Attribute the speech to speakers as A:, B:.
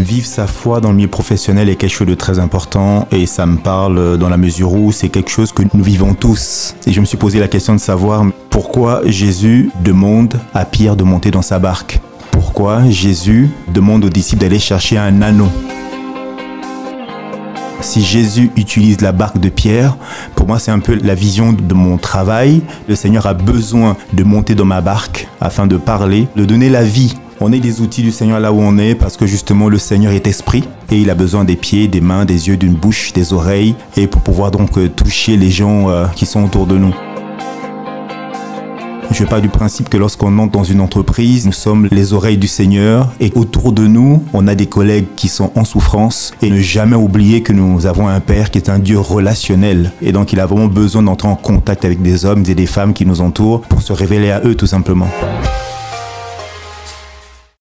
A: Vivre sa foi dans le milieu professionnel est quelque chose de très important et ça me parle dans la mesure où c'est quelque chose que nous vivons tous. Et je me suis posé la question de savoir pourquoi Jésus demande à Pierre de monter dans sa barque. Pourquoi Jésus demande aux disciples d'aller chercher un anneau si Jésus utilise la barque de Pierre, pour moi c'est un peu la vision de mon travail. Le Seigneur a besoin de monter dans ma barque afin de parler, de donner la vie. On est des outils du Seigneur là où on est parce que justement le Seigneur est esprit et il a besoin des pieds, des mains, des yeux, d'une bouche, des oreilles et pour pouvoir donc euh, toucher les gens euh, qui sont autour de nous. Je pars du principe que lorsqu'on entre dans une entreprise, nous sommes les oreilles du Seigneur et autour de nous, on a des collègues qui sont en souffrance et ne jamais oublier que nous avons un Père qui est un Dieu relationnel et donc il a vraiment besoin d'entrer en contact avec des hommes et des femmes qui nous entourent pour se révéler à eux tout simplement.